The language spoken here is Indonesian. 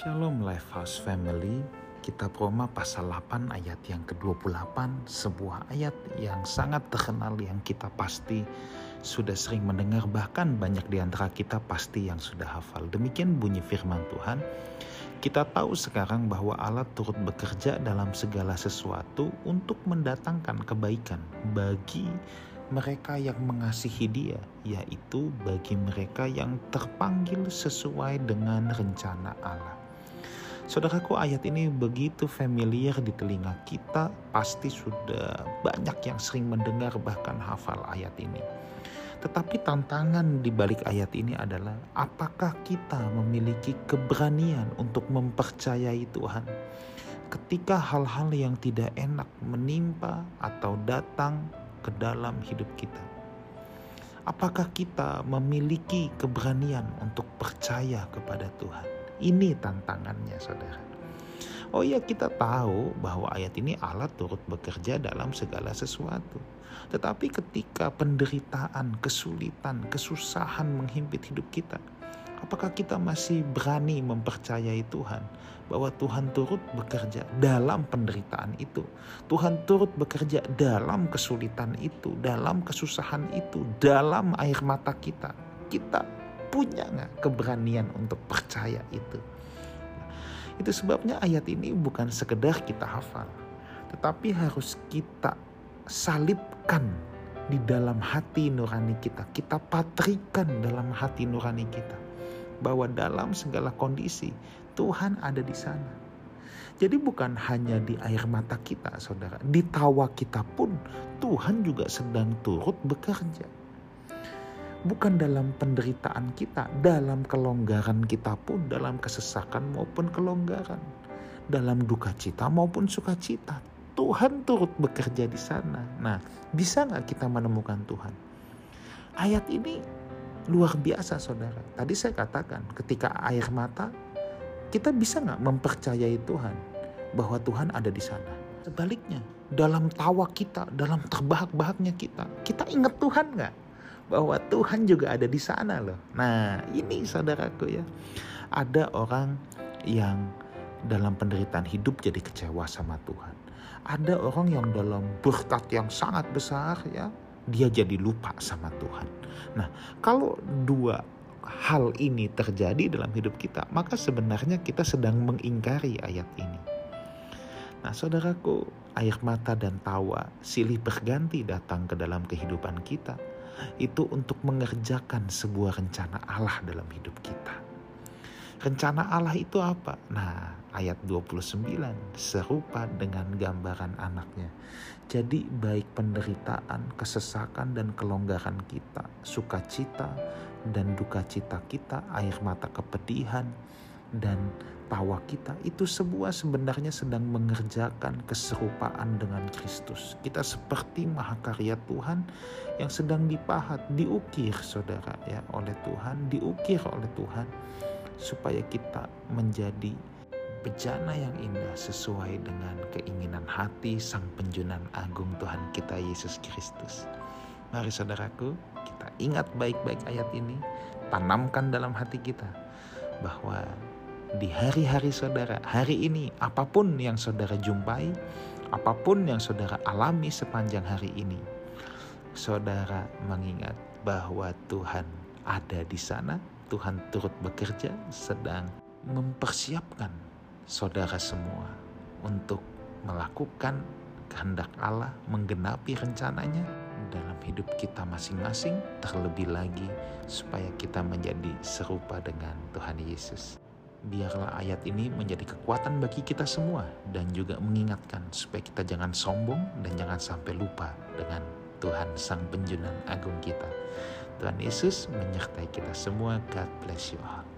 Shalom Lifehouse Family, Kitab Roma pasal 8 ayat yang ke-28, sebuah ayat yang sangat terkenal yang kita pasti sudah sering mendengar bahkan banyak di antara kita pasti yang sudah hafal. Demikian bunyi firman Tuhan. Kita tahu sekarang bahwa Allah turut bekerja dalam segala sesuatu untuk mendatangkan kebaikan bagi mereka yang mengasihi Dia, yaitu bagi mereka yang terpanggil sesuai dengan rencana Allah. Saudaraku ayat ini begitu familiar di telinga kita, pasti sudah banyak yang sering mendengar bahkan hafal ayat ini. Tetapi tantangan di balik ayat ini adalah apakah kita memiliki keberanian untuk mempercayai Tuhan ketika hal-hal yang tidak enak menimpa atau datang ke dalam hidup kita. Apakah kita memiliki keberanian untuk percaya kepada Tuhan? Ini tantangannya saudara. Oh ya kita tahu bahwa ayat ini Allah turut bekerja dalam segala sesuatu. Tetapi ketika penderitaan, kesulitan, kesusahan menghimpit hidup kita, apakah kita masih berani mempercayai Tuhan bahwa Tuhan turut bekerja dalam penderitaan itu. Tuhan turut bekerja dalam kesulitan itu, dalam kesusahan itu, dalam air mata kita. Kita punya nggak keberanian untuk percaya itu? Itu sebabnya ayat ini bukan sekedar kita hafal, tetapi harus kita salibkan di dalam hati nurani kita. Kita patrikan dalam hati nurani kita. Bahwa dalam segala kondisi Tuhan ada di sana. Jadi bukan hanya di air mata kita saudara. Di tawa kita pun Tuhan juga sedang turut bekerja bukan dalam penderitaan kita, dalam kelonggaran kita pun, dalam kesesakan maupun kelonggaran, dalam duka cita maupun sukacita. Tuhan turut bekerja di sana. Nah, bisa nggak kita menemukan Tuhan? Ayat ini luar biasa, saudara. Tadi saya katakan, ketika air mata, kita bisa nggak mempercayai Tuhan bahwa Tuhan ada di sana? Sebaliknya, dalam tawa kita, dalam terbahak-bahaknya kita, kita ingat Tuhan nggak? Bahwa Tuhan juga ada di sana loh. Nah, ini saudaraku ya. Ada orang yang dalam penderitaan hidup jadi kecewa sama Tuhan. Ada orang yang dalam berkat yang sangat besar ya, dia jadi lupa sama Tuhan. Nah, kalau dua hal ini terjadi dalam hidup kita, maka sebenarnya kita sedang mengingkari ayat ini. Nah, saudaraku, air mata dan tawa silih berganti datang ke dalam kehidupan kita itu untuk mengerjakan sebuah rencana Allah dalam hidup kita. Rencana Allah itu apa? Nah, ayat 29 serupa dengan gambaran anaknya. Jadi baik penderitaan, kesesakan dan kelonggaran kita, sukacita dan duka cita kita, air mata kepedihan dan tawa kita itu sebuah sebenarnya sedang mengerjakan keserupaan dengan Kristus. Kita seperti mahakarya Tuhan yang sedang dipahat, diukir saudara ya oleh Tuhan, diukir oleh Tuhan supaya kita menjadi bejana yang indah sesuai dengan keinginan hati Sang Penjunan Agung Tuhan kita Yesus Kristus. Mari saudaraku, kita ingat baik-baik ayat ini, tanamkan dalam hati kita bahwa di hari-hari saudara, hari ini, apa pun yang saudara jumpai, apa pun yang saudara alami sepanjang hari ini, saudara mengingat bahwa Tuhan ada di sana, Tuhan turut bekerja, sedang mempersiapkan saudara semua untuk melakukan kehendak Allah, menggenapi rencananya dalam hidup kita masing-masing, terlebih lagi supaya kita menjadi serupa dengan Tuhan Yesus. Biarlah ayat ini menjadi kekuatan bagi kita semua dan juga mengingatkan supaya kita jangan sombong dan jangan sampai lupa dengan Tuhan Sang Penjunan Agung kita. Tuhan Yesus menyertai kita semua. God bless you all.